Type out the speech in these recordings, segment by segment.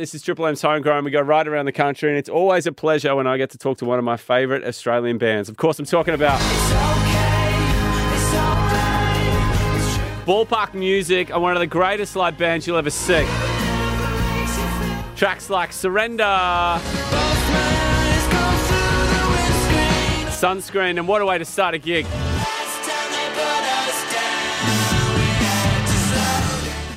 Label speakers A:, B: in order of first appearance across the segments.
A: This is Triple M's Homegrown. We go right around the country, and it's always a pleasure when I get to talk to one of my favourite Australian bands. Of course, I'm talking about Ball Park Music are one of the greatest live bands you'll ever see. Tracks like Surrender, Sunscreen, and what a way to start a gig.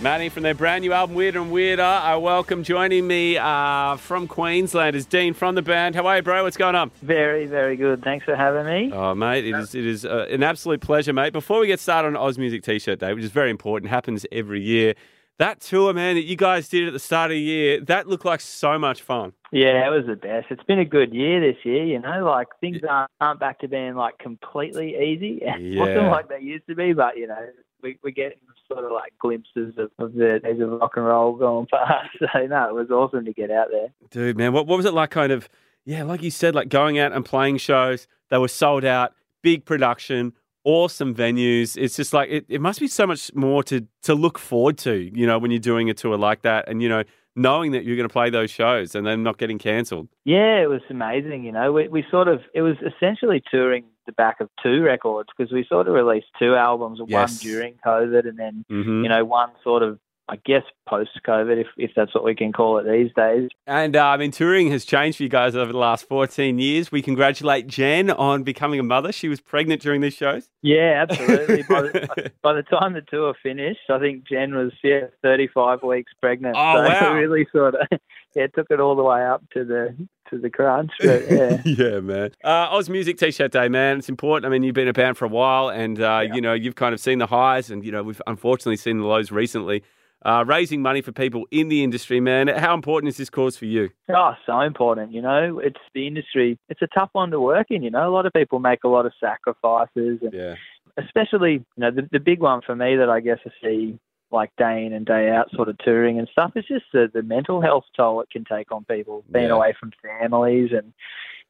A: Manny from their brand new album Weirder and Weirder. I welcome joining me uh, from Queensland is Dean from the band. How are you, bro? What's going on?
B: Very, very good. Thanks for having me.
A: Oh, mate, it is it is uh, an absolute pleasure, mate. Before we get started on Ausmusic T-shirt Day, which is very important, happens every year. That tour, man, that you guys did at the start of the year, that looked like so much fun.
B: Yeah, it was the best. It's been a good year this year, you know, like things aren't, aren't back to being like completely easy. It wasn't like they used to be, but you know, we, we're getting sort of like glimpses of, of the days of rock and roll going past. So no, it was awesome to get out there.
A: Dude, man, what, what was it like kind of, yeah, like you said, like going out and playing shows, they were sold out, big production, awesome venues. It's just like, it, it must be so much more to, to look forward to, you know, when you're doing a tour like that and, you know, knowing that you're going to play those shows and then not getting cancelled.
B: Yeah, it was amazing. You know, we, we sort of, it was essentially touring the back of two records because we sort of released two albums,
A: Yes.
B: one during COVID and then
A: Mm-hmm.
B: you know, one sort of, I guess, post COVID, if, if that's what we can call it these days.
A: And uh, I mean, touring has changed for you guys over the last 14 years. We congratulate Jen on becoming a mother. She was pregnant during these shows.
B: Yeah, absolutely. by, the, by the time the tour finished, I think Jen was, yeah, 35 weeks pregnant.
A: Oh,
B: so
A: wow.
B: it really sort of, yeah, took it all the way up to the, to the crunch. But yeah.
A: yeah, man. Uh, Ausmusic T-shirt Day, man. It's important. I mean, you've been a band for a while, and uh, you know you've kind of seen the highs, and you know we've unfortunately seen the lows recently. Uh, raising money for people in the industry, man. How important is this cause for you?
B: Oh, so important. You know, it's the industry. It's a tough one to work in. You know, a lot of people make a lot of sacrifices, and
A: Yeah,
B: especially, you know, the, the big one for me that I guess I see like day in and day out sort of touring and stuff is just the, the mental health toll it can take on people being
A: Yeah.
B: away from families and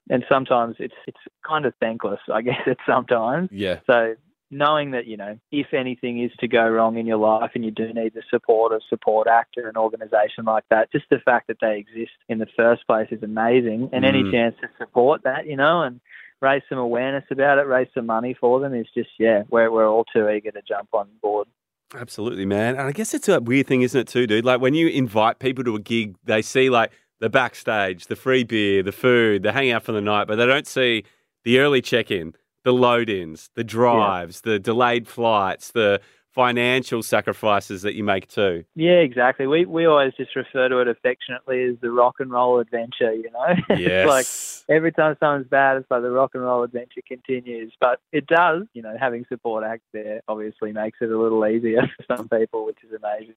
B: and sometimes it's it's kind of thankless, I guess it's sometimes.
A: yeah,
B: So knowing that, you know, if anything is to go wrong in your life and you do need the support of support actor an organisation like that, just the fact that they exist in the first place is amazing. And any
A: Mm.
B: chance to support that, you know, and raise some awareness about it, raise some money for them is just yeah, we're we're all too eager to jump on board.
A: absolutely, man. And I guess it's a weird thing, isn't it, too, dude? Like when you invite people to a gig, they see like the backstage, the free beer, the food, the hang out for the night, but they don't see the early check-in, the load-ins, the drives, the delayed flights, the financial sacrifices that you make too.
B: Yeah, exactly. We we always just refer to it affectionately as the rock and roll adventure, you know?
A: Yes.
B: it's like every time something's bad, it's like the rock and roll adventure continues. But it does, you know, having support act there obviously makes it a little easier for some people, which is amazing.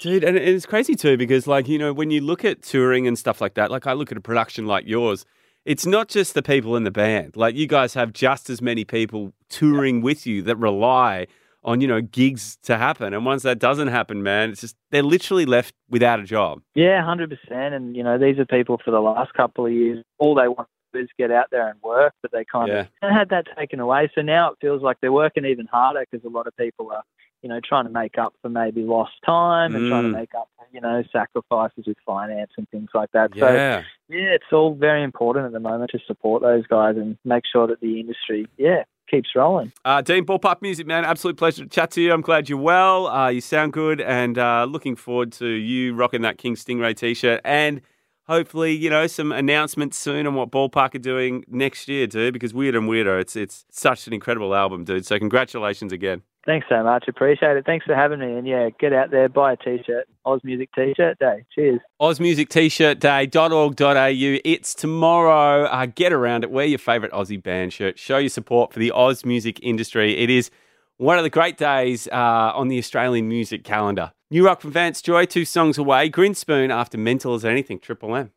A: Dude, and it's crazy too because, like, you know, when you look at touring and stuff like that, like I look at a production like yours, it's not just the people in the band. Like, you guys have just as many people touring with you that rely on, you know, gigs to happen. And once that doesn't happen, man, it's just they're literally left without a job.
B: Yeah, hundred percent. And you know, these are people for the last couple of years. All they want to do is get out there and work, but they kind
A: Yeah.
B: of had that taken away. So now it feels like they're working even harder because a lot of people are, you know, trying to make up for maybe lost time and trying to
A: Mm.
B: make up you know, sacrifices with finance and things like that. So
A: Yeah.
B: yeah, it's all very important at the moment to support those guys and make sure that the industry, yeah, keeps rolling.
A: Uh, Dean, Ball Park Music, man, absolute pleasure to chat to you. I'm glad you're well. Uh, you sound good, and uh, looking forward to you rocking that King Stingray t-shirt, and hopefully, you know, some announcements soon on what Ball Park are doing next year, dude. Because Weird and Weirder, it's it's such an incredible album, dude. So congratulations again.
B: Thanks so much. Appreciate it. Thanks for having me. And yeah, get out there, buy a t-shirt. Ausmusic T-shirt Day. Cheers.
A: OzMusicT-shirt-day.org.au. It's tomorrow. Uh, get around it. Wear your favourite Aussie band shirt. Show your support for the Oz music industry. It is one of the great days uh, on the Australian music calendar. New Rock from Vance Joy, two songs away. Grinspoon after Mental as Anything, Triple M.